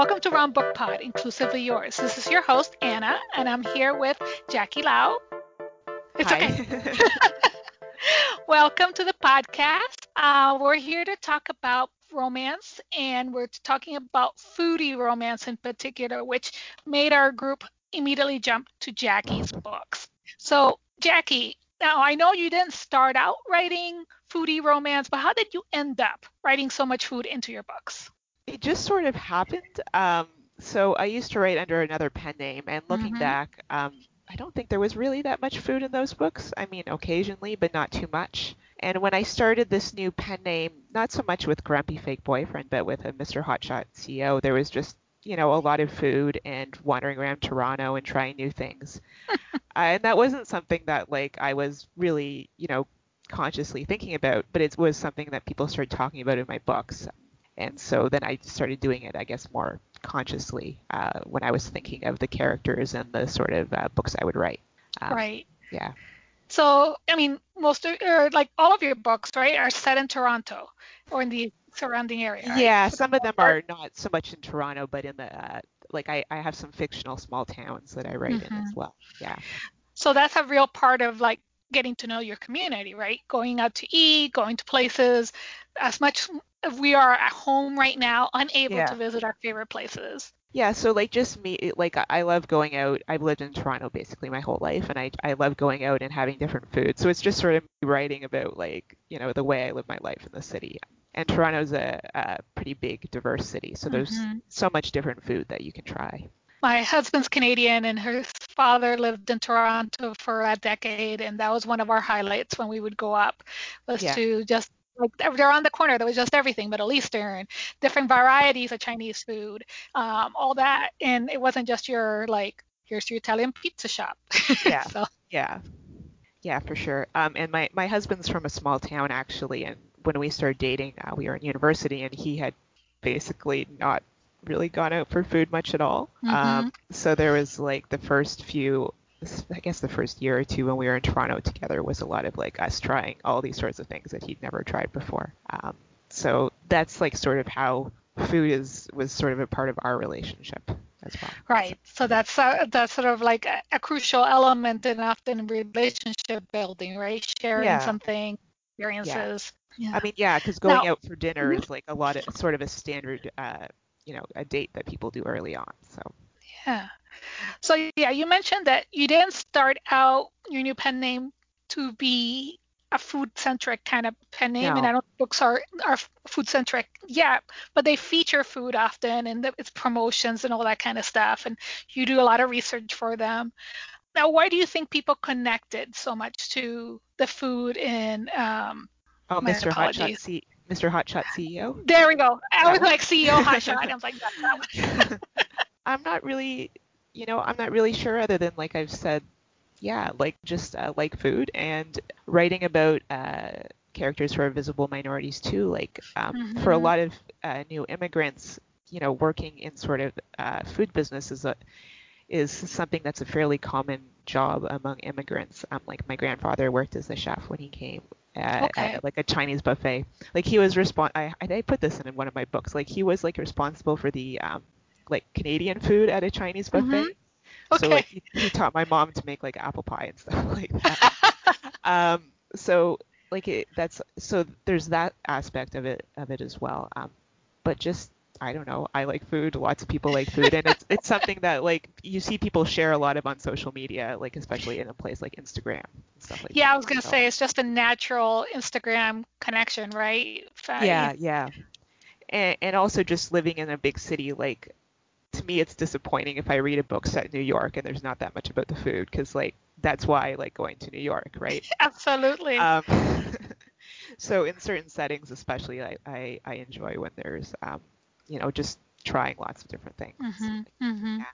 Welcome to Round Book Pod, inclusively yours. This is your host, Anna, and I'm here with Jackie Lau. It's Hi. okay. Welcome to the podcast. Uh, we're here to talk about romance, and we're talking about foodie romance in particular, which made our group immediately jump to Jackie's books. So, Jackie, now I know you didn't start out writing foodie romance, but how did you end up writing so much food into your books? It just sort of happened. Um, so I used to write under another pen name, and looking Mhm. back, um, I don't think there was really that much food in those books. I mean, occasionally, but not too much. And when I started this new pen name, not so much with Grumpy Fake Boyfriend, but with a Mr. Hotshot CEO, there was just, you know, a lot of food and wandering around Toronto and trying new things. uh, and that wasn't something that, like, I was really, you know, consciously thinking about, but it was something that people started talking about in my books. And so then I started doing it, I guess, more consciously uh, when I was thinking of the characters and the sort of uh, books I would write. Um, right. Yeah. So, I mean, most of, or like all of your books, right, are set in Toronto or in the surrounding area. right? Yeah, the some of them are not so much in Toronto, but in the uh, like I, I have some fictional small towns that I write in as Mhm. well. Yeah. So that's a real part of like getting to know your community, right? Going out to eat, going to places. As much we are at home right now, unable Yeah. to visit our favorite places. Yeah, so like just me, like I- love going out. I've lived in Toronto basically my whole life, and I I love going out and having different food. So it's just sort of me writing about like you know the way I live my life in the city. And Toronto's a, a pretty big, diverse city, so there's Mhm. so much different food that you can try. My husband's Canadian, and his father lived in Toronto for a decade, and that was one of our highlights when we would go up, was Yeah. to just like they're on the corner. There was just everything, Middle Eastern, different varieties of Chinese food, um, all that, and it wasn't just your like here's your Italian pizza shop. Yeah. so Yeah, yeah, for sure. Um, and my my husband's from a small town actually, and when we started dating, uh, we were in university, and he had basically not really gone out for food much at all. Um, so there was like the first few, I guess the first year or two when we were in Toronto together was a lot of like us trying all these sorts of things that he'd never tried before. Um, so that's like sort of how food is was sort of a part of our relationship as well. Right. So that's uh, that's sort of like a, a crucial element in often relationship building, right? Sharing Yeah. something, experiences. Yeah. I mean, yeah, because going Now- out for dinner Mhm. is like a lot of sort of a standard, uh, you know, a date that people do early on. So Yeah. So yeah, you mentioned that you didn't start out your new pen name to be a food centric kind of pen name, and No. I don't think books are are food centric yet, but they feature food often and the, it's promotions and all that kind of stuff, and you do a lot of research for them. Now, why do you think people connected so much to the food in um, oh, Mr. Hotshot. C, Mr. Hotshot CEO. there we go. I was like CEO hotshot. and I was like, that's that one. I'm not really, you know, I'm not really sure other than like I've said, yeah, like just uh, like food and writing about uh, characters who are visible minorities too. Like um, for a Mhm. lot of uh, new immigrants, you know, working in sort of uh, food business is a is something that's a fairly common job among immigrants. Um, like my grandfather worked as a chef when he came. Uh, Okay. at like a Chinese buffet. Like he was respon I, I put this in one of my books. Like he was like responsible for the um, like Canadian food at a Chinese buffet. Mhm. Okay. So like he, he taught my mom to make like apple pie and stuff like that. um, so like it, that's so there's that aspect of it of it as well. Um, but just I don't know. I like food. Lots of people like food, and it's it's something that like you see people share a lot of on social media, like especially in a place like Instagram and stuff like that. Yeah, I was gonna So- say it's just a natural Instagram connection, right? Yeah, yeah. And, and also just living in a big city, like me, it's disappointing if I read a book set in New York and there's not that much about the food, because like that's why I like going to New York, right? Absolutely. Um, so in certain settings, especially, I, I, I enjoy when there's, um, you know, just trying lots of different things. hmm hmm yeah.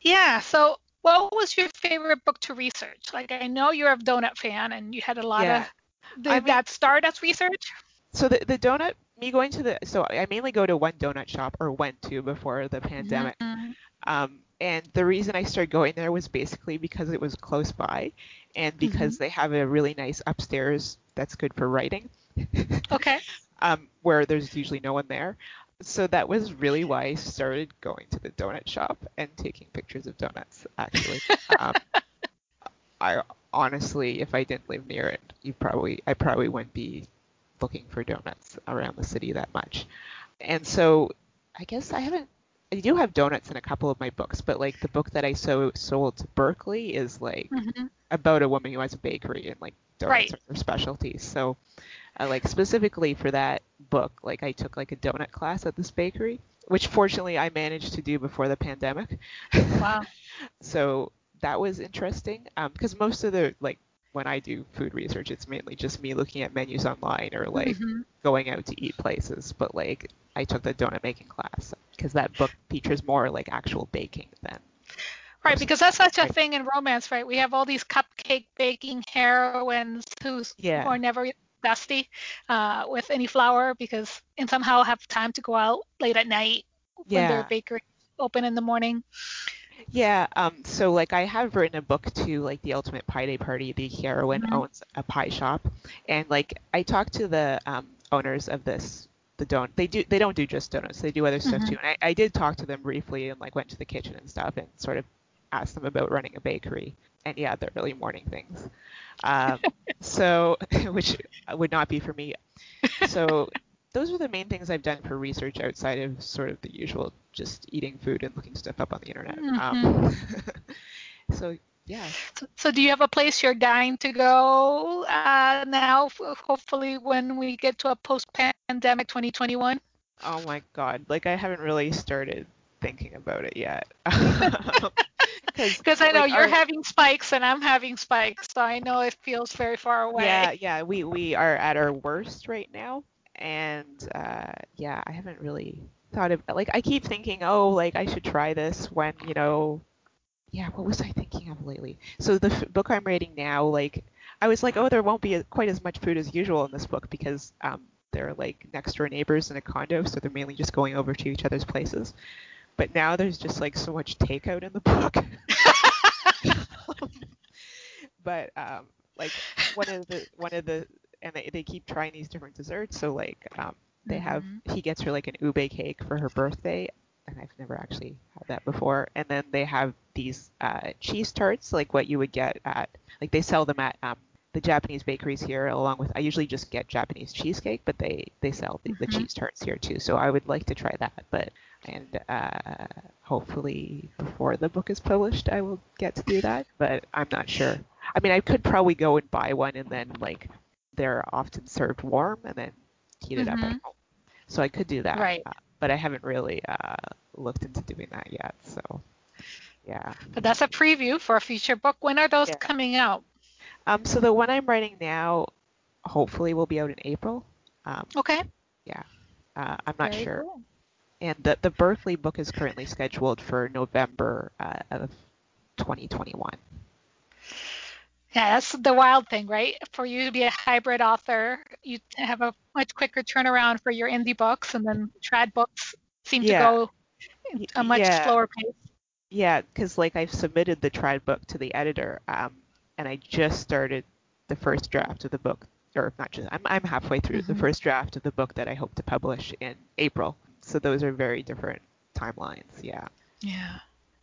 Yeah. So, what was your favorite book to research? Like, I know you're a donut fan, and you had a lot Yeah. of. Did I mean- that start as research? So the the donut, me going to the, so I mainly go to one donut shop or went to before the pandemic. Mhm. Um, and the reason I started going there was basically because it was close by and because they have a really nice upstairs that's good for writing, Okay. um, where there's usually no one there. so that was really why I started going to the donut shop and taking pictures of donuts. Actually, um, I honestly, if I didn't live near it, you probably I probably wouldn't be looking for donuts around the city that much. And so I guess I haven't. I do have donuts in a couple of my books, but like the book that I so sold to Berkley is like Mhm. about a woman who has a bakery and like donuts Right. are her specialty. So, uh, like specifically for that book, like I took like a donut class at this bakery, which fortunately I managed to do before the pandemic. Wow. so that was interesting because most of the like when I do food research, it's mainly just me looking at menus online or like Mhm. going out to eat places. But like I took the donut making class because that book features more like actual baking than Right, because that's such a thing in romance, right? We have all these cupcake baking heroines who's Yeah. who are never dusty uh, with any flour because and somehow have time to go out late at night when their Yeah. bakery open in the morning. Yeah, um, so like I have written a book too, like the Ultimate Pi Day Party. The heroine Mhm. owns a pie shop, and like I talked to the um, owners of this, the don't they do they don't do just donuts, they do other stuff Mhm. too. And I, I did talk to them briefly and like went to the kitchen and stuff and sort of asked them about running a bakery. And yeah, they're really morning things. Um, so which would not be for me. So those are the main things I've done for research outside of sort of the usual just eating food and looking stuff up on the internet. Um, so yeah, So, so do you have a place you're dying to go uh, now? f- Hopefully, when we get to a post-pandemic 2021. oh my god, like I haven't really started thinking about it yet. Because I know like, you're our- having spikes and I'm having spikes, so I know it feels very far away. Yeah, yeah, we we are at our worst right now, and uh, yeah, I haven't really thought of like I keep thinking, oh, like I should try this when you know, yeah, what was I thinking of lately? So the f- book I'm reading now, like I was like, oh, there won't be quite as much food as usual in this book because um, they're like next door neighbors in a condo, so they're mainly just going over to each other's places. But now there's just like so much takeout in the book. but um, like one of the one of the and they, they keep trying these different desserts. So like um, they have Mhm. he gets her like an ube cake for her birthday, and I've never actually had that before. And then they have these uh, cheese tarts, like what you would get at like they sell them at um, the Japanese bakeries here, along with I usually just get Japanese cheesecake, but they they sell the, the Mhm. cheese tarts here too. So I would like to try that, but and uh, hopefully before the book is published, I will get to do that. But I'm not sure. I mean, I could probably go and buy one, and then like they're often served warm, and then heat it up at Mhm. home. So I could do that. Right. uh, but I haven't really uh, looked into doing that yet. So yeah. But that's a preview for a future book. When are those Yeah. coming out? Um, so the one I'm writing now, hopefully, will be out in April. Um, Okay. uh, I'm not Very sure. cool. And the the Berkley book is currently scheduled for November uh, of 2021. Yeah, that's the wild thing, right? For you to be a hybrid author, you have a much quicker turnaround for your indie books, and then trad books seem Yeah. to go a much yeah. slower pace. Yeah, because like I've submitted the tried book to the editor, um, and I just started the first draft of the book, or not just, I'm, I'm halfway through the Mhm. first draft of the book that I hope to publish in April. So those are very different timelines. Yeah. Yeah.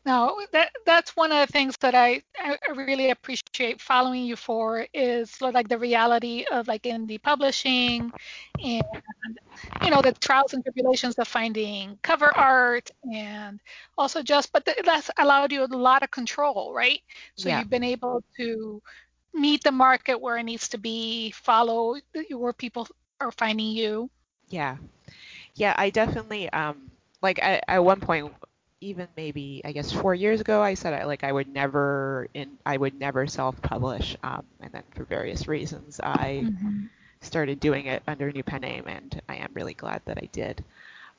No, that that's one of the things that I, I I really appreciate following you for is sort of like the reality of like indie publishing and you know the trials and tribulations of finding cover art and also just but th- that's allowed you a lot of control, right? So Yeah. you've been able to meet the market where it needs to be, follow where people are finding you. Yeah. Yeah, I definitely um like at, at one point even maybe I guess 4 years ago I said I like I would never in I would never self-publish um and then for various reasons I started doing it under a new pen name and I am really glad that I did.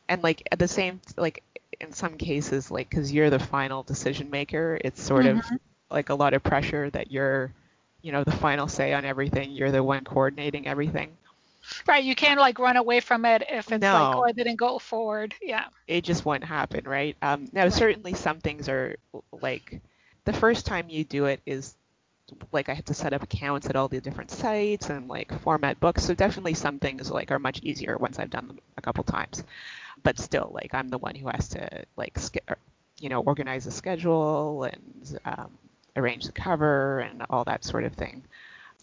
And like at the same like in some cases like cuz you're the final decision maker, it's sort of Mhm. like a lot of pressure that you're you know the final say on everything, you're the one coordinating everything. Right, you can't like run away from it if it's like, oh, I didn't go forward. Yeah. it just won't happen, right? Um, now, Right. certainly some things are like the first time you do it is like I have to set up accounts at all the different sites and like format books. So definitely some things like are much easier once I've done them a couple times. but still, like I'm the one who has to like you know organize the schedule and um, arrange the cover and all that sort of thing.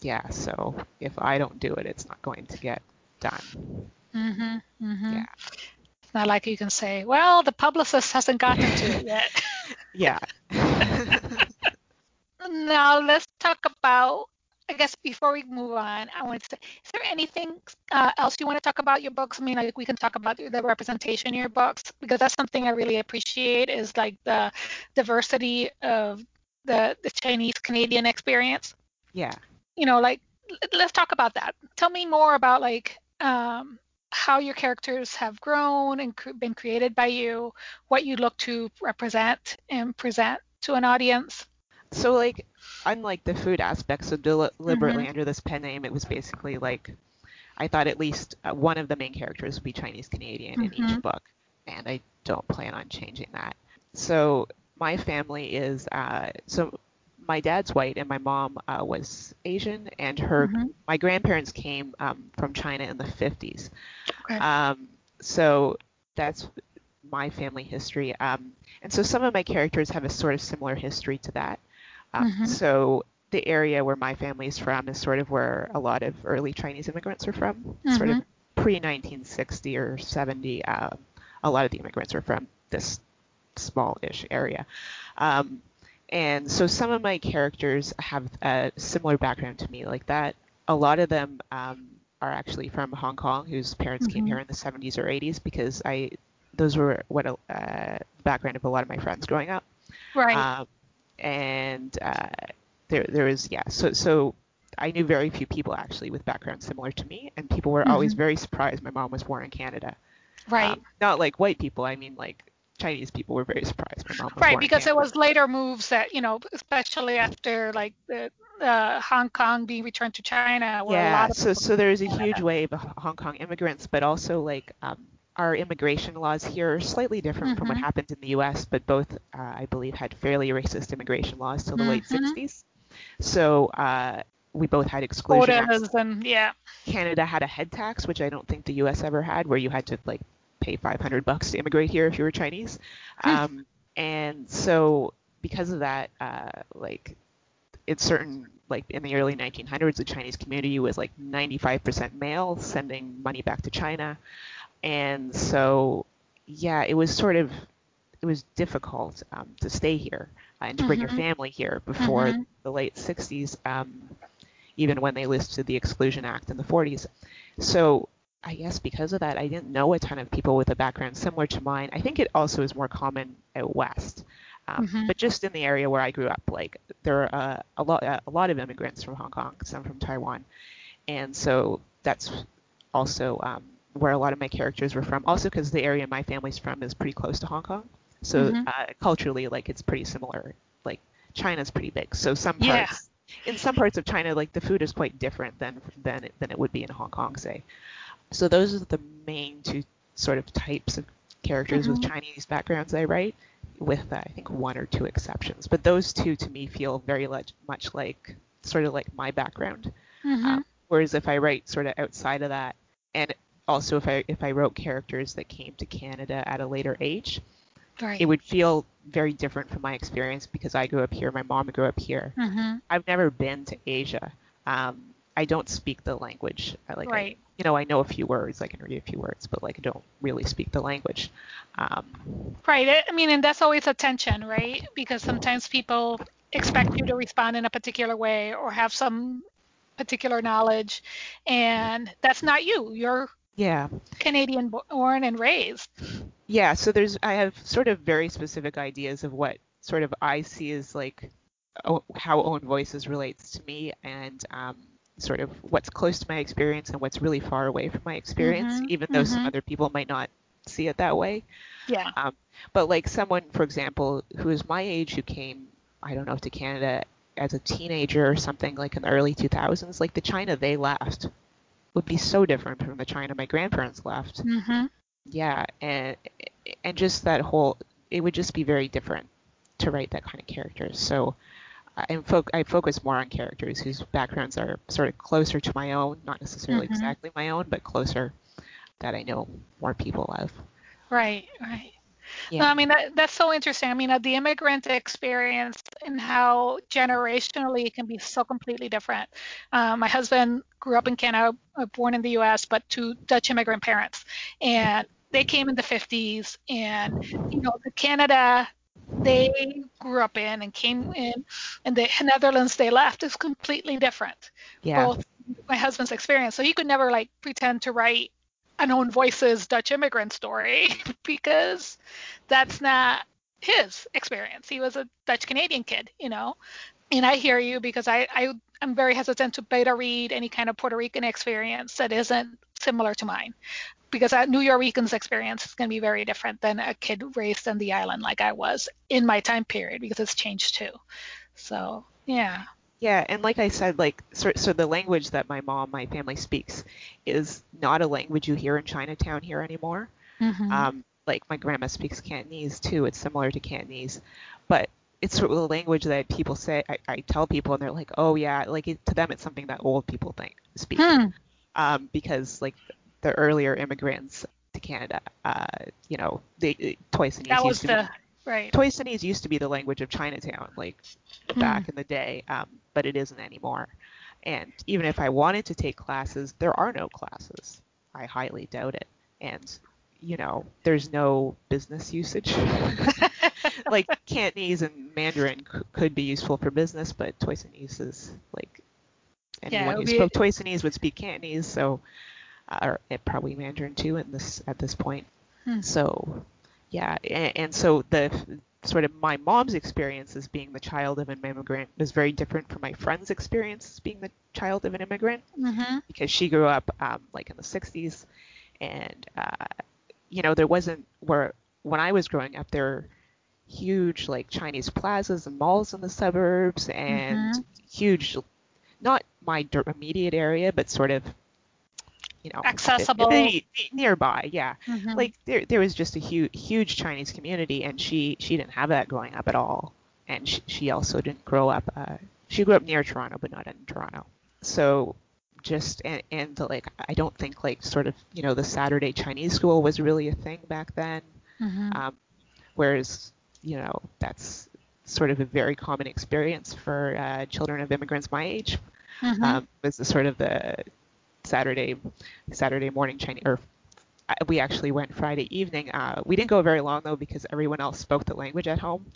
Yeah, so if I don't do it, it's not going to get done. Mhm. Mhm. Yeah. It's not like you can say, "Well, the publicist hasn't gotten to it yet." yeah. now let's talk about I guess before we move on, I want to say, is there anything uh, else you want to talk about your books? I mean, like we can talk about the representation in your books because that's something I really appreciate is like the diversity of the the Chinese Canadian experience. Yeah. You know, like let's talk about that. Tell me more about like um, how your characters have grown and cr- been created by you, what you look to represent and present to an audience. So like unlike the food aspect, so deliberately mm-hmm. under this pen name, it was basically like I thought at least uh, one of the main characters would be Chinese Canadian mm-hmm. in each mm-hmm. book, and I don't plan on changing that. So my family is uh, so my dad's white and my mom uh, was Asian, and her mm-hmm. my grandparents came um, from China in the 50s. Okay. Um, so that's my family history. Um, and so some of my characters have a sort of similar history to that. Um, mm-hmm. So the area where my family is from is sort of where a lot of early Chinese immigrants are from, mm-hmm. sort of mm-hmm. pre 1960 or 70. Uh, a lot of the immigrants are from this small-ish area. Um, and so some of my characters have a similar background to me, like that. A lot of them um, are actually from Hong Kong, whose parents mm-hmm. came here in the 70s or 80s, because I those were what uh, the background of a lot of my friends growing up. Right. Um, and uh, there there was yeah so so I knew very few people actually with backgrounds similar to me, and people were mm-hmm. always very surprised my mom was born in Canada. Right. Um, not like white people. I mean like Chinese people were very surprised my mom was right because it was later moves that you know especially after like the uh, Hong Kong being returned to China. yeah. so so there is a huge wave of Hong Kong immigrants, but also like um, our immigration laws here are slightly different mm-hmm. from what mm-hmm. happened in the U.S., but both, uh, I believe, had fairly racist immigration laws till the mm-hmm. late 60s. So uh, we both had exclusion Quotas and yeah. Canada had a head tax, which I don't think the U.S. ever had, where you had to like pay 500 bucks to immigrate here if you were Chinese. Hmm. Um, and so because of that, uh, like it's certain like in the early 1900s, the Chinese community was like 95% male, sending money back to China and so yeah, it was sort of it was difficult um, to stay here uh, and to mm-hmm. bring your mm-hmm. family here before mm-hmm. the late 60s, um, even when they listed the Exclusion Act in the 40s. So I guess because of that, I didn't know a ton of people with a background similar to mine. I think it also is more common out west. Um, mm-hmm. But just in the area where I grew up, like there are uh, a lot uh, a lot of immigrants from Hong Kong, some from Taiwan, and so that's also um, where a lot of my characters were from. Also, because the area my family's from is pretty close to Hong Kong, so mm-hmm. uh, culturally, like it's pretty similar. Like China's pretty big, so some parts. Yeah. In some parts of China, like the food is quite different than than than it would be in Hong Kong, say. So those are the main two sort of types of characters mm-hmm. with Chinese backgrounds I write, with uh, I think one or two exceptions. But those two to me feel very much like sort of like my background. Mm-hmm. Um, whereas if I write sort of outside of that, and also if I if I wrote characters that came to Canada at a later age, right. it would feel very different from my experience because I grew up here, my mom grew up here. Mm-hmm. I've never been to Asia. Um, I don't speak the language. I like, right. I, you know, I know a few words. I can read a few words, but like I don't really speak the language. Um, right. I mean, and that's always a tension, right? Because sometimes people expect you to respond in a particular way or have some particular knowledge, and that's not you. You're yeah. Canadian born and raised. Yeah, so there's I have sort of very specific ideas of what sort of I see as like how own voices relates to me and um, sort of what's close to my experience and what's really far away from my experience, mm-hmm, even though mm-hmm. some other people might not see it that way. Yeah. Um, but like someone, for example, who is my age who came, I don't know, to Canada as a teenager or something like in the early 2000s, like the China they left would be so different from the China my grandparents left. Mm-hmm. Yeah, and and just that whole it would just be very different to write that kind of characters. So I, fo- I focus more on characters whose backgrounds are sort of closer to my own, not necessarily mm-hmm. exactly my own, but closer that I know more people of. Right, right. Yeah. No, I mean that, that's so interesting. I mean, uh, the immigrant experience and how generationally it can be so completely different. Uh, my husband grew up in Canada, uh, born in the U.S., but to Dutch immigrant parents, and they came in the 50s, and you know, the Canada they grew up in and came in, and the Netherlands they left is completely different. Yeah. Both my husband's experience, so he could never like pretend to write an own voices Dutch immigrant story because that's not his experience. He was a Dutch Canadian kid, you know. And I hear you because I, I I'm very hesitant to beta read any kind of Puerto Rican experience that isn't similar to mine. Because a Nuyorican's experience is going to be very different than a kid raised on the island like I was in my time period because it's changed too. So, yeah. Yeah, and like I said, like so, so the language that my mom, my family speaks, is not a language you hear in Chinatown here anymore. Mm-hmm. Um, like my grandma speaks Cantonese too. It's similar to Cantonese, but it's sort of the language that people say. I, I tell people, and they're like, "Oh yeah," like it, to them, it's something that old people think speak, Hmm. um, because like the earlier immigrants to Canada, uh, you know, they Toisanese That was used to the be right. Toisanese used to be the language of Chinatown, like Hmm. back in the day, um, but it isn't anymore. And even if I wanted to take classes, there are no classes. I highly doubt it. And you know, there's no business usage. like Cantonese and Mandarin c- could be useful for business, but Toisanese is like anyone would who spoke Toisanese would speak Cantonese, so or eh, probably Mandarin too in this at this point. Hmm. So yeah, and, and so the sort of my mom's experience as being the child of an immigrant was very different from my friend's experience as being the child of an immigrant Mm-hmm. because she grew up um, like in the 60s and uh, you know there wasn't where when i was growing up there were huge like chinese plazas and malls in the suburbs and Mhm. huge not my immediate area but sort of you know Accessible. nearby yeah Mhm. like there there was just a huge huge chinese community and she she didn't have that growing up at all and she, she also didn't grow up uh, she grew up near toronto but not in toronto so just and, and the, like i don't think like sort of you know the saturday chinese school was really a thing back then Mhm. um, whereas you know that's sort of a very common experience for uh, children of immigrants my age Mhm. um, was the sort of the Saturday Saturday morning Chinese or uh, we actually went Friday evening. Uh, we didn't go very long though because everyone else spoke the language at home.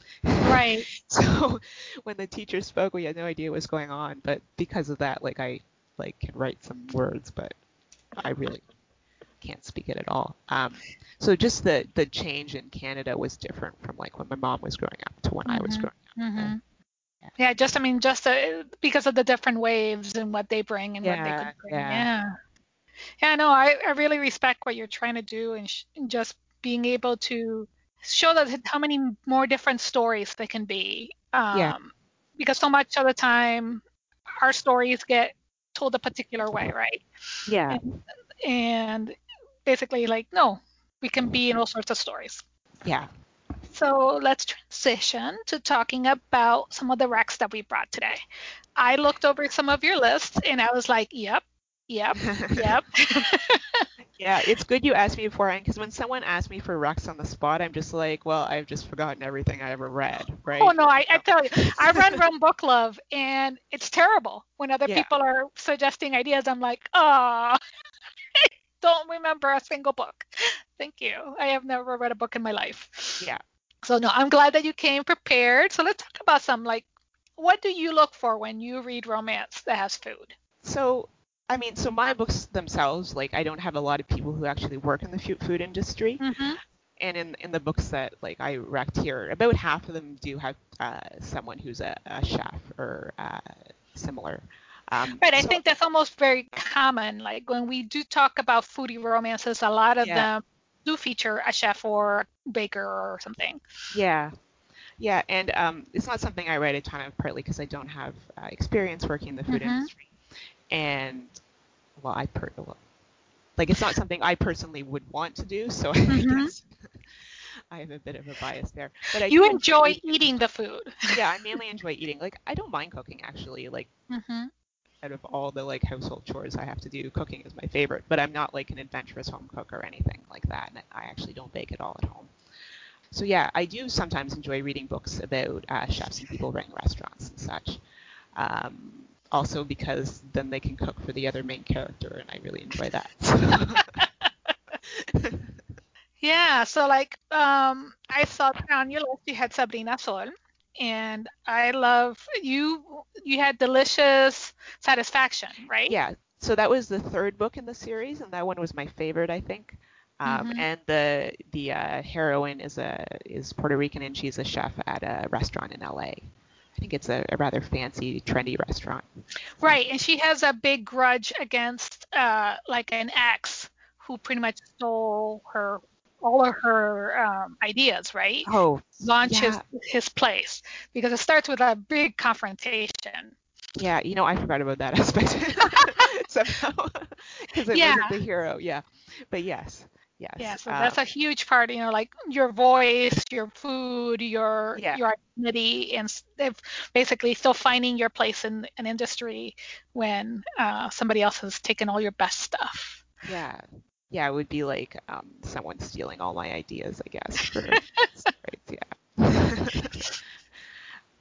right. So when the teacher spoke, we had no idea what was going on. But because of that, like I like can write some words, but I really can't speak it at all. Um, so just the the change in Canada was different from like when my mom was growing up to when I was Mhm. growing up. hmm Yeah. Yeah, just I mean, just uh, because of the different waves and what they bring and what they Yeah, could bring. yeah. Yeah. Yeah, no, I, I really respect what you're trying to do and, sh- and just being able to show that how many more different stories there can be. Um, Yeah. Because so much of the time, our stories get told a particular way, right? Yeah. And, and basically, like, no, we can be in all sorts of stories. Yeah. So let's transition to talking about some of the recs that we brought today. I looked over some of your lists and I was like, yep, yep, yep. Yeah, it's good you asked me beforehand because when someone asks me for recs on the spot, I'm just like, well, I've just forgotten everything I ever read, right? oh no, I, I tell you, I run Rome Book Love and it's terrible when other Yeah. people are suggesting ideas. I'm like, oh, don't remember a single book. Thank you. I have never read a book in my life. Yeah. So no, I'm glad that you came prepared. So let's talk about some like, what do you look for when you read romance that has food? So, I mean, so my books themselves, like, I don't have a lot of people who actually work in the food industry, Mm-hmm. and in in the books that like I wrecked here, about half of them do have uh, someone who's a, a chef or uh, similar. Um, Right, I so- think that's almost very common. Like when we do talk about foodie romances, a lot of Yeah. them do feature a chef or baker or something. Yeah. Yeah, and um, it's not something I write a ton of, partly because I don't have uh, experience working in the food Mhm. industry, and well, I per well, like it's not something I personally would want to do, so I Mhm. guess I have a bit of a bias there. But I You enjoy eating. the food. Yeah, I mainly enjoy eating. Like I don't mind cooking actually. Like hmm out of all the like household chores I have to do, cooking is my favorite. But I'm not like an adventurous home cook or anything like that. And I actually don't bake at all at home. So yeah, I do sometimes enjoy reading books about uh, chefs and people running restaurants and such. Um, also because then they can cook for the other main character, and I really enjoy that. yeah, so like um, I saw on your list you had Sabrina Sol, and I love you. You had Delicious Satisfaction, right? Yeah. So that was the third book in the series, and that one was my favorite, I think. Um, mm-hmm. And the the uh, heroine is a is Puerto Rican, and she's a chef at a restaurant in LA. I think it's a, a, rather fancy, trendy restaurant. Right, and she has a big grudge against uh, like an ex who pretty much stole her all of her um, ideas, right? Oh, launch yeah. his his place because it starts with a big confrontation. Yeah, you know, I forgot about that aspect somehow because it yeah. wasn't the hero. Yeah, but yes. Yes. Yeah, so um, that's a huge part, you know, like your voice, your food, your yeah. your identity, and basically still finding your place in an industry when uh, somebody else has taken all your best stuff. Yeah, yeah, it would be like um, someone stealing all my ideas, I guess. For, yeah.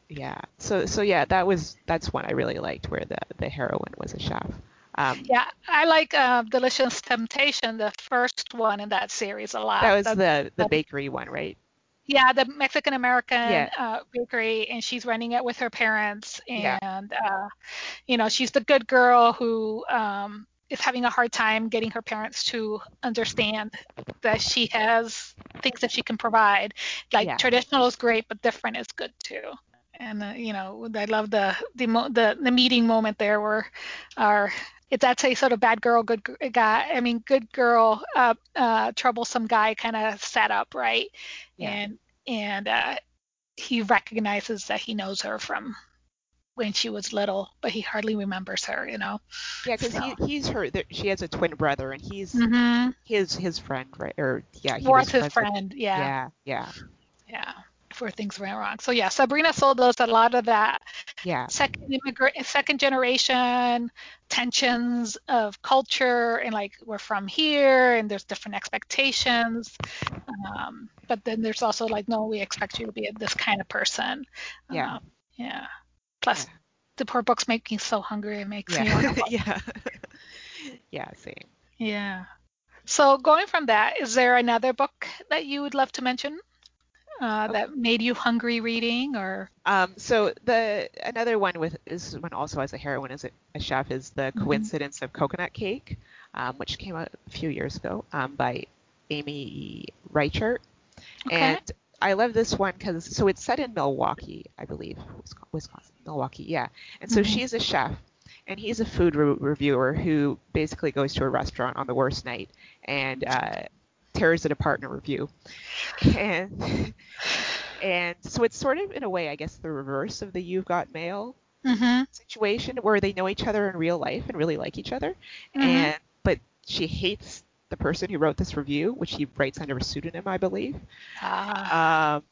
yeah. So so yeah, that was that's one I really liked, where the the heroine was a chef. Um, yeah, I like uh, Delicious Temptation, the first one in that series, a lot. That was the the bakery one, right? Yeah, the Mexican American yeah. uh, bakery, and she's running it with her parents, and yeah. uh, you know she's the good girl who um, is having a hard time getting her parents to understand that she has things that she can provide. Like yeah. traditional is great, but different is good too and uh, you know I love the the the the meeting moment there where our it's that's a sort of bad girl, good guy. I mean, good girl, uh, uh, troublesome guy kind of setup, right? Yeah. And and uh, he recognizes that he knows her from when she was little, but he hardly remembers her, you know. Yeah, because so. he, he's her. She has a twin brother, and he's mm-hmm. his his friend, right? Or yeah, he was his friend. With, yeah. Yeah. Yeah. Yeah where things went wrong. So yeah, Sabrina Sol does a lot of that. Yeah. Second immigrant, second generation tensions of culture and like we're from here and there's different expectations. Um, but then there's also like no, we expect you to be this kind of person. Yeah. Um, yeah. Plus, the poor books make me so hungry. It makes yeah. me want to. yeah. yeah. Same. Yeah. So going from that, is there another book that you would love to mention? uh, that made you hungry reading or um, so the another one with is one also as a heroine as a, a chef is the mm-hmm. coincidence of coconut cake um, which came out a few years ago um, by amy reichert okay. and i love this one because so it's set in milwaukee i believe wisconsin milwaukee yeah and so mm-hmm. she's a chef and he's a food re- reviewer who basically goes to a restaurant on the worst night and uh, tears it apart in a review. And and so it's sort of in a way, I guess, the reverse of the You've Got Mail mm-hmm. situation, where they know each other in real life and really like each other, mm-hmm. and but she hates the person who wrote this review, which he writes under a pseudonym, I believe. Ah. Um,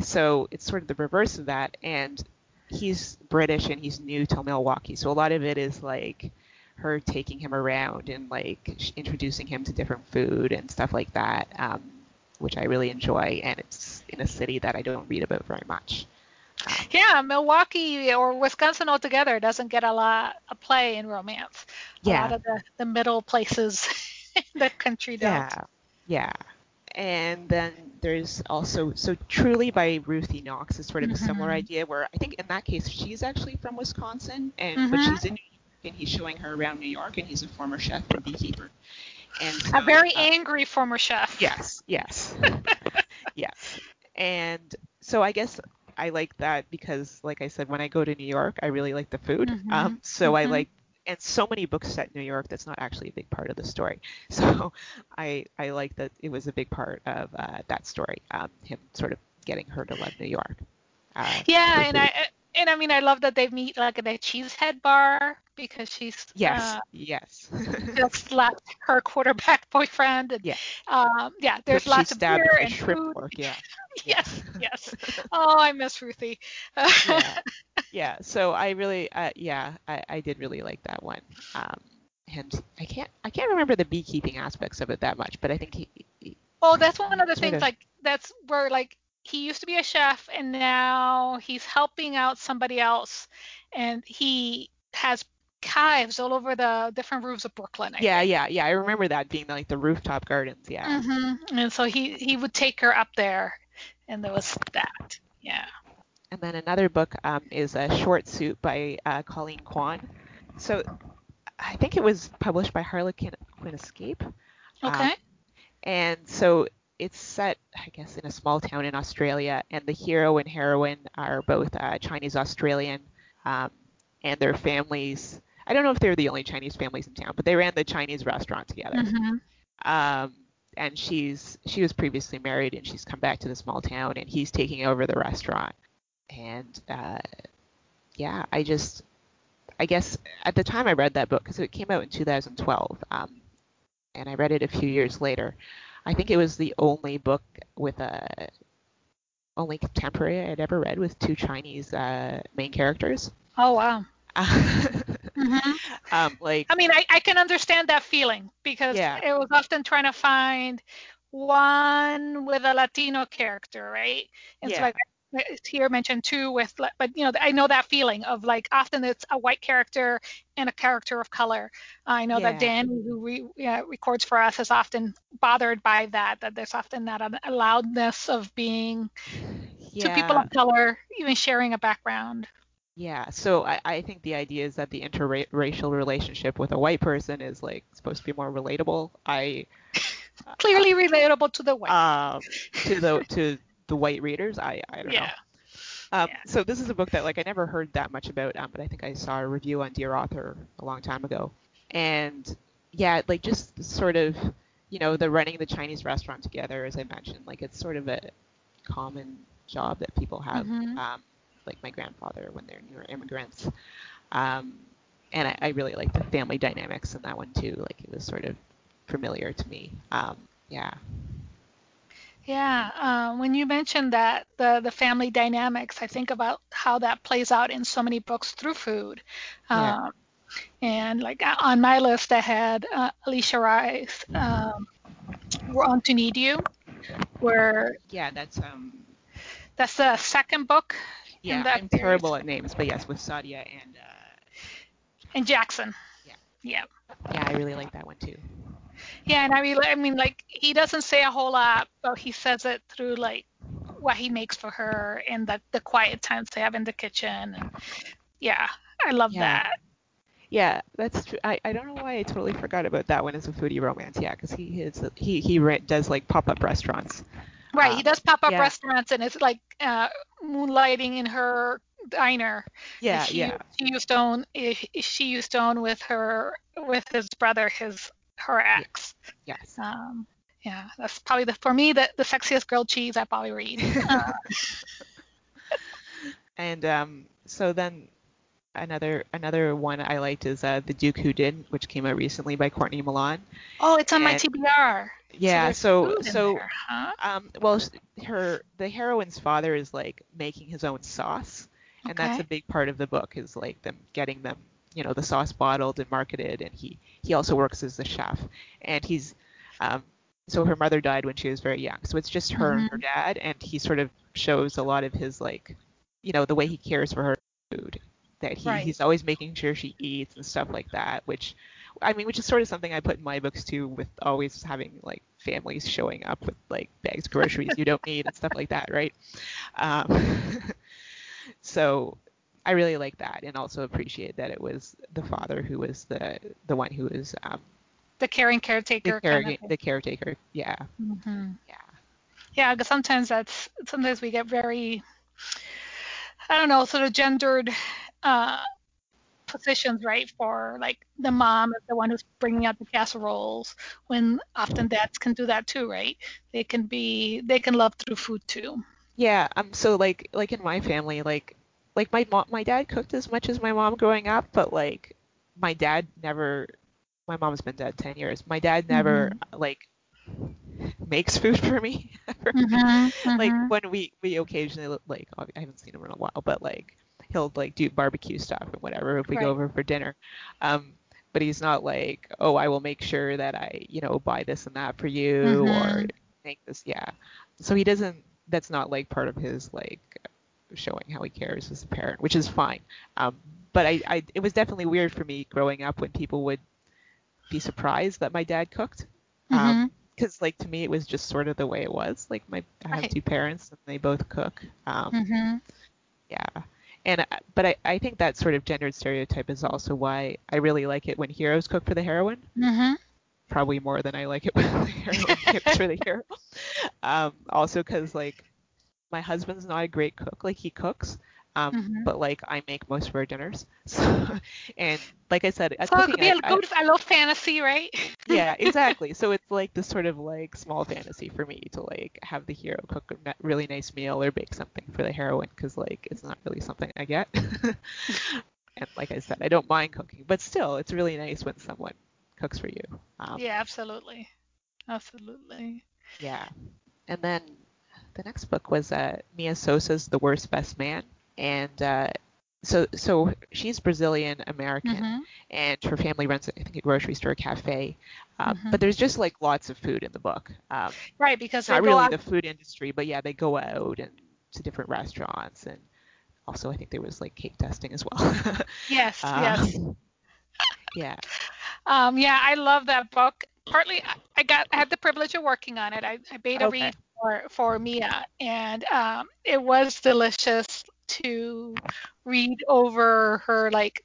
so it's sort of the reverse of that, and he's British and he's new to Milwaukee, so a lot of it is like her taking him around and like introducing him to different food and stuff like that, um, which I really enjoy. And it's in a city that I don't read about very much. Um, yeah, Milwaukee or Wisconsin altogether doesn't get a lot of play in romance. Yeah. A lot of the, the middle places the country don't. Yeah, yeah. And then there's also so Truly by Ruthie Knox is sort of mm-hmm. a similar idea where I think in that case she's actually from Wisconsin and mm-hmm. but she's in New York and he's showing her around New York, and he's a former chef and beekeeper. And so, a very uh, angry former chef. Yes, yes, yes. And so I guess I like that because, like I said, when I go to New York, I really like the food. Mm-hmm. Um, so mm-hmm. I like, and so many books set in New York that's not actually a big part of the story. So I I like that it was a big part of uh, that story. Um, him sort of getting her to love New York. Uh, yeah, and I and I mean, I love that they meet like at a cheesehead bar because she's yes, uh, yes, just left her quarterback boyfriend. And, yeah, um, yeah. There's lots of beer and shrimp food. Pork, yeah. yes, yes. Oh, I miss Ruthie. yeah. yeah. So I really, uh, yeah, I, I did really like that one. Um, and I can't, I can't remember the beekeeping aspects of it that much, but I think he. he Oh, that's one of the things. of. Like that's where like he used to be a chef, and now he's helping out somebody else, and he has hives all over the different roofs of Brooklyn. I yeah, think. yeah, yeah. I remember that being like the rooftop gardens. Yeah. hmm And so he he would take her up there, and there was that. Yeah. And then another book um, is a short suit by uh, Colleen Kwan. So I think it was published by Harlequin Quinn Escape. Okay. Um, and so it's set, I guess, in a small town in Australia, and the hero and heroine are both uh, Chinese Australian, um, and their families. I don't know if they're the only Chinese families in town, but they ran the Chinese restaurant together. hmm Um, and she's she was previously married, and she's come back to the small town, and he's taking over the restaurant. And uh, yeah, I just, I guess at the time I read that book because it came out in 2012, um, and I read it a few years later. I think it was the only book with a only contemporary I'd ever read with two Chinese uh, main characters. Oh wow. hmm um, like I mean, I, I can understand that feeling because Yeah. it was often trying to find one with a Latino character, right? And so Yeah. like here mentioned too with, but you know, I know that feeling of like often it's a white character and a character of color. I know that dan Danny, who re, yeah, records for us, is often bothered by that. That there's often that a loudness of being two people of color even sharing a background. Yeah, so I, I think the idea is that the interracial relationship with a white person is like supposed to be more relatable. I Clearly relatable to the white. um to the to the white readers. I I don't yeah. know. Um, yeah. So this is a book that like I never heard that much about, um, but I think I saw a review on Dear Author a long time ago, and yeah, like just sort of you know the running the Chinese restaurant together, as I mentioned, like it's sort of a common job that people have. Mhm. Um, like my grandfather when they're newer immigrants. Um, and I, I really like the family dynamics in that one too. Like it was sort of familiar to me. Um, yeah. Yeah, uh, when you mentioned that the the family dynamics, I think about how that plays out in so many books through food. Yeah. Um, and like on my list, I had uh, Alisha Rai, um, "Wrong to Need You," where Yeah, that's um. that's the second book Yeah, in that I'm series. terrible at names, but yes, with Sadia and uh, And Jackson. Yeah. Yeah. yeah, I really like that one too. Yeah, and I mean, I mean, like he doesn't say a whole lot, but he says it through like what he makes for her and the the quiet times they have in the kitchen. And yeah, I love Yeah. that. Yeah, that's true. I, I don't know why I totally forgot about that one as a foodie romance. Yeah, because he is he he does like pop up restaurants. Right, Uh, he does pop up yeah. restaurants, and it's like uh, moonlighting in her diner. Yeah, she, yeah, She used to own. eh, She used to own with her with his brother, his her ex. yes. Um, yeah, that's probably the for me the, the sexiest grilled cheese I probably read. Uh, And um, so then another another one I liked is uh, The Duke Who Didn't, which came out recently by Courtney Milan. oh, it's on my And- TBR. Yeah, there's so so there, huh? um, well, her the heroine's father is like making his own sauce, and that's a big part of the book is like them getting them, you know, the sauce bottled and marketed, and he he also works as the chef, and he's um, so her mother died when she was very young, so it's just her and her dad, and he sort of shows a lot of his like, you know, the way he cares for her food, that he, Right. he's always making sure she eats and stuff like that, which. I mean, which is sort of something I put in my books too, with always having like families showing up with like bags of groceries you don't need and stuff like that, right? Um, so I really like that, and also appreciate that it was the father who was the the one who was um, The caring the, caretaker care- kind of. the caretaker. Yeah, hmm yeah, Yeah, because sometimes that's sometimes we get very, I don't know, sort of gendered uh, positions, right? For like the mom is the one who's bringing out the casseroles, when often dads can do that too, right? They can be, they can love through food too. yeah. Um, so like like in my family, like like my mom, my dad cooked as much as my mom growing up, but like my dad never. My mom's been dead ten years. My dad never like makes food for me ever. Mm-hmm, like when we we occasionally like I haven't seen him in a while, but like he'll like do barbecue stuff and whatever if we Right. go over for dinner. Um, but he's not like, oh, I will make sure that I, you know, buy this and that for you or Mhm. make this. Yeah. So he doesn't. That's not like part of his like showing how he cares as a parent, which is fine. Um, but I, I, it was definitely weird for me growing up when people would be surprised that my dad cooked. Because like to me it was just sort of the way it was. Like my I have Right. two parents and they both cook. Um, Mhm. Yeah, and I- but I, I think that sort of gendered stereotype is also why I really like it when heroes cook for the heroine. Mhm. Probably more than I like it when the heroine cooks for the hero. Um, also because like my husband's not a great cook. Like he cooks. Um, Mhm. but like I make most of our dinners, so, and like I said, So it could be I- a I- good. I love fantasy, right? yeah, exactly. So it's like this sort of like small fantasy for me to like have the hero cook a really nice meal or bake something for the heroine because like it's not really something I get. and like I said, I don't mind cooking, but still, it's really nice when someone cooks for you. Um, yeah, absolutely. Absolutely. yeah. And then the next book was uh, Mia Sosa's The Worst Best Man, and uh, so so she's Brazilian American. Mhm. and her family runs I think a grocery store cafe. Uh, Mhm. But there's just like lots of food in the book. Um, Right, because not really out. the food industry, but yeah, they go out and to different restaurants, and also I think there was like cake testing as well. Yes, Uh, yes. yeah, Um, yeah, I love that book. Partly, I- I got I had the privilege of working on it. I, I beta Okay. read for for Mia, and um, it was delicious to read over her like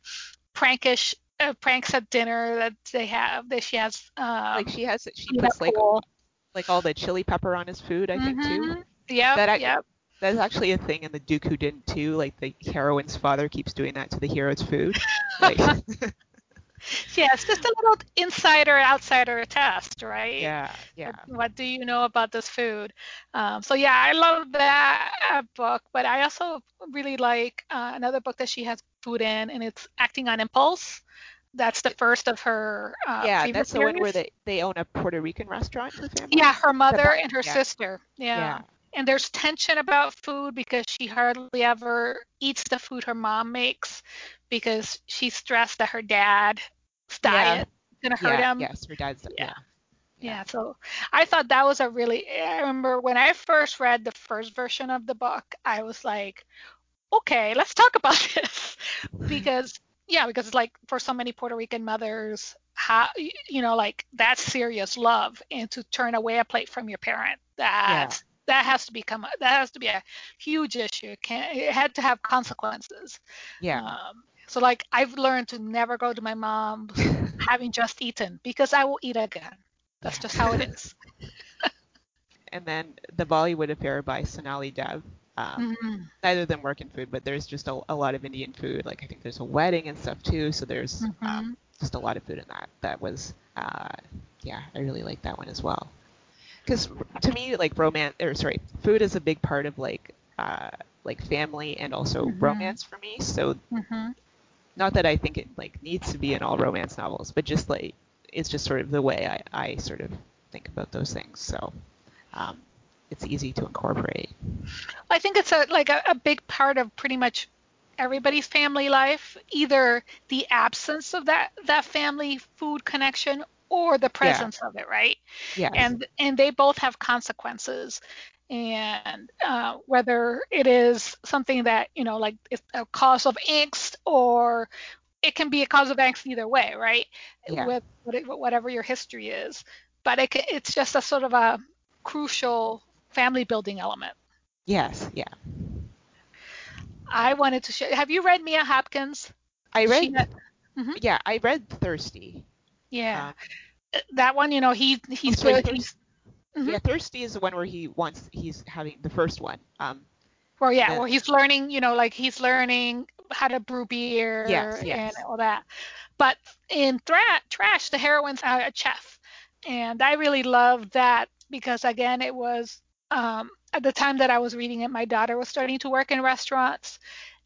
prankish uh, pranks at dinner that they have. That she has. Um, like she has she puts like like all the chili pepper on his food, I think too. Yeah, That yep. That's actually a thing in the Duke Who Didn't too. Like the heroine's father keeps doing that to the hero's food. Like, Yeah, it's just a little insider outsider test, right? yeah, yeah. What, what do you know about this food? Um, so yeah, I love that book, but I also really like uh, another book that she has food in, and it's Acting on Impulse. That's the first of her uh, yeah, that's the one where they, they own a Puerto Rican restaurant. Yeah, her mother and her yeah. sister. Yeah. Yeah. And there's tension about food because she hardly ever eats the food her mom makes because she's stressed that her Yeah. Diet is gonna hurt yeah, him. Yes, her dad's. Yeah. Yeah. Yeah, so I thought that was a really. I remember when I first read the first version of the book, I was like, okay, let's talk about this because yeah, because it's like for so many Puerto Rican mothers, how you know like that's serious love, and to turn away a plate from your parent, that that has to become a, that has to be a huge issue. It, can, it had to have consequences. Yeah. Um, so like I've learned to never go to my mom having just eaten because I will eat again. That's just how it is. and then the Bollywood Affair by Sonali Dev. Um, Mhm. Neither of them work in food, but there's just a, a lot of Indian food. Like I think there's a wedding and stuff too. So there's Mhm. um, just a lot of food in that. That was, uh, yeah, I really like that one as well. Because to me, like romance, or sorry, food is a big part of like, uh, like family and also Mhm. romance for me. So Mhm. Not that I think it like needs to be in all romance novels, but just like it's just sort of the way I, I sort of think about those things. So um, it's easy to incorporate. I think it's a like a, a big part of pretty much everybody's family life, either the absence of that that family food connection or the presence of it, right? Yes. And and they both have consequences. And uh, whether it is something that you know, like it's a cause of angst, or it can be a cause of angst either way, right? Yeah. With whatever your history is, but it, it's just a sort of a crucial family building element. yes. Yeah. I wanted to share. Have you read Mia Hopkins? I read. She Mhm. Yeah, I read Thirsty. Yeah, Um, that one. You know, he he's sorry. Thirst- He's, Mhm. Yeah, Thirsty is the one where he wants. He's having the first one. Um. Well, yeah, the- where he's learning. You know, like he's learning how to brew beer Yes, yes. and all that. But in Thra- Trash, the heroine's are a chef, and I really loved that because again, it was um, at the time that I was reading it, my daughter was starting to work in restaurants,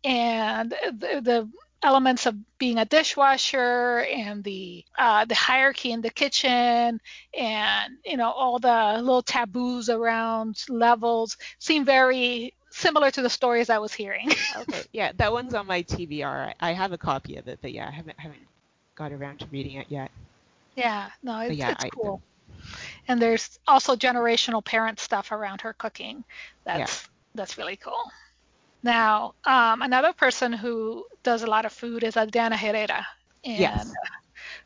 and the, the elements of being a dishwasher and the uh, the hierarchy in the kitchen and you know all the little taboos around levels seem very similar to the stories I was hearing. okay, yeah, that one's on my TBR. I, I have a copy of it, but yeah, I haven't haven't got around to reading it yet. Yeah, no, it's, yeah, it's I- cool. And there's also generational parent stuff around her cooking. That's that's really cool. Now, um, another person who does a lot of food is Adriana Herrera. And Yes.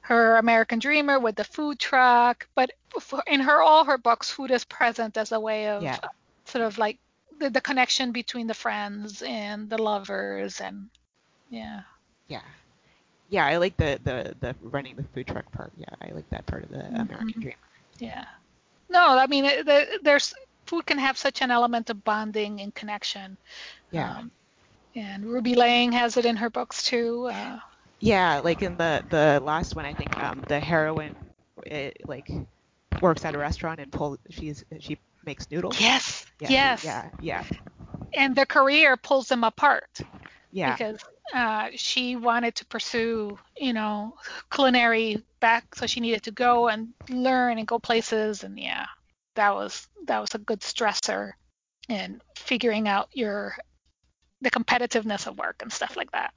her American Dreamer with the food truck, but for, in her all her books, food is present as a way of Yeah. sort of like the, the connection between the friends and the lovers, and yeah, Yeah. Yeah, I like the, the, the running the food truck part. Yeah, I like that part of the American Mhm. Dream. yeah. No, I mean it, the, there's food can have such an element of bonding and connection. Yeah. Um, and Ruby Lang has it in her books too. Uh, Yeah, like in the the last one, I think um, the heroine it, like works at a restaurant and pull she's she makes noodles. yes, Yeah, yes. Yeah, yeah, And their career pulls them apart. yeah, because uh, she wanted to pursue, you know, culinary back, so she needed to go and learn and go places, and yeah, that was that was a good stressor in figuring out your the competitiveness of work and stuff like that.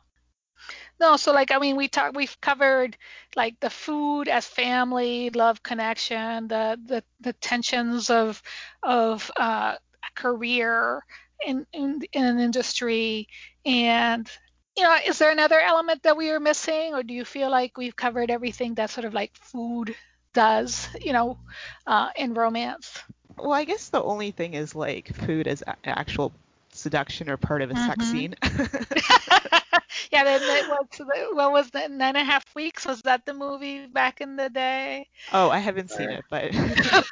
No, so like I mean, we talk, we've covered like the food as family, love, connection, the the, the tensions of of uh, a career in, in in an industry, and you know, is there another element that we are missing, or do you feel like we've covered everything that sort of like food does, you know, uh, in romance? Well, I guess the only thing is like food as a- actual seduction or part of a sex Mhm. scene. yeah, then it was the, what was that? Nine and a half weeks? Was that the movie back in the day? oh, I haven't seen it, but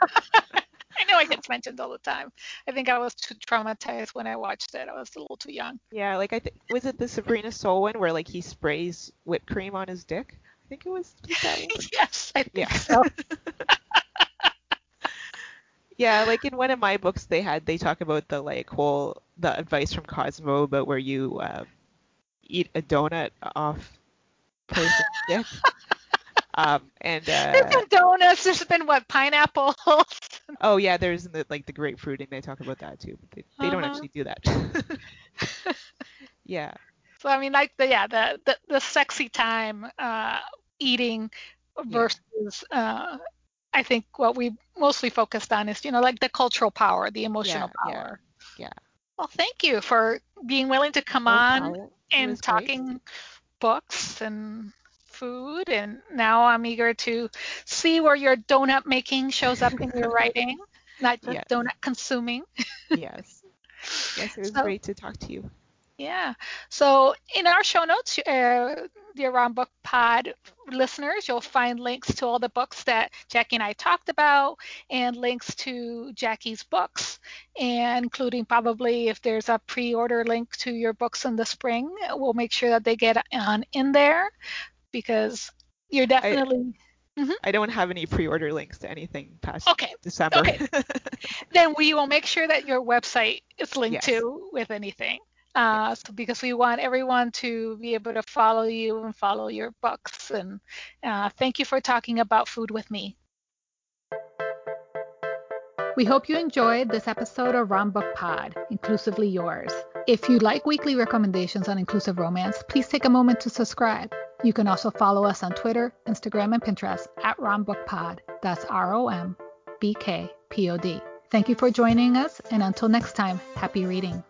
I know it gets mentioned all the time. I think I was too traumatized when I watched it. I was a little too young. yeah, like I think was it the Sabrina Sol one where like he sprays whipped cream on his dick? I think it was yes, I think Yeah. so. Yeah, like in one of my books, they had they talk about the like whole the advice from Cosmo about where you uh, eat a donut off person's dick. Um, and There's uh, been donuts. There's been what pineapples. oh yeah, there's the, like the grapefruiting. They talk about that too, but they, they don't Uh-huh. actually do that. yeah, So I mean, like the yeah, the the, the sexy time uh, eating versus uh, I think what we mostly focused on is you know like the cultural power, the emotional Yeah, yeah, power. yeah. Well, thank you for being willing to come on and was great. talking books and food, and now I'm eager to see where your donut making shows up in your writing, not just Yes. donut consuming. Yes, yes, it was So- great to talk to you. Yeah. So in our show notes, uh, dear Rom Book Pod listeners, you'll find links to all the books that Jackie and I talked about, and links to Jackie's books, and including probably if there's a pre-order link to your books in the spring, we'll make sure that they get on in there because you're definitely. I don't have any pre-order links to anything past Okay. December. Okay. then we will make sure that your website is linked Yes. to with anything. Uh, so because we want everyone to be able to follow you and follow your books. And uh, thank you for talking about food with me. We hope you enjoyed this episode of Rom Book Pod, inclusively yours. If you like weekly recommendations on inclusive romance, please take a moment to subscribe. You can also follow us on Twitter, Instagram, and Pinterest at Rom Book Pod. That's R O M B K P O D. Thank you for joining us, and until next time, happy reading.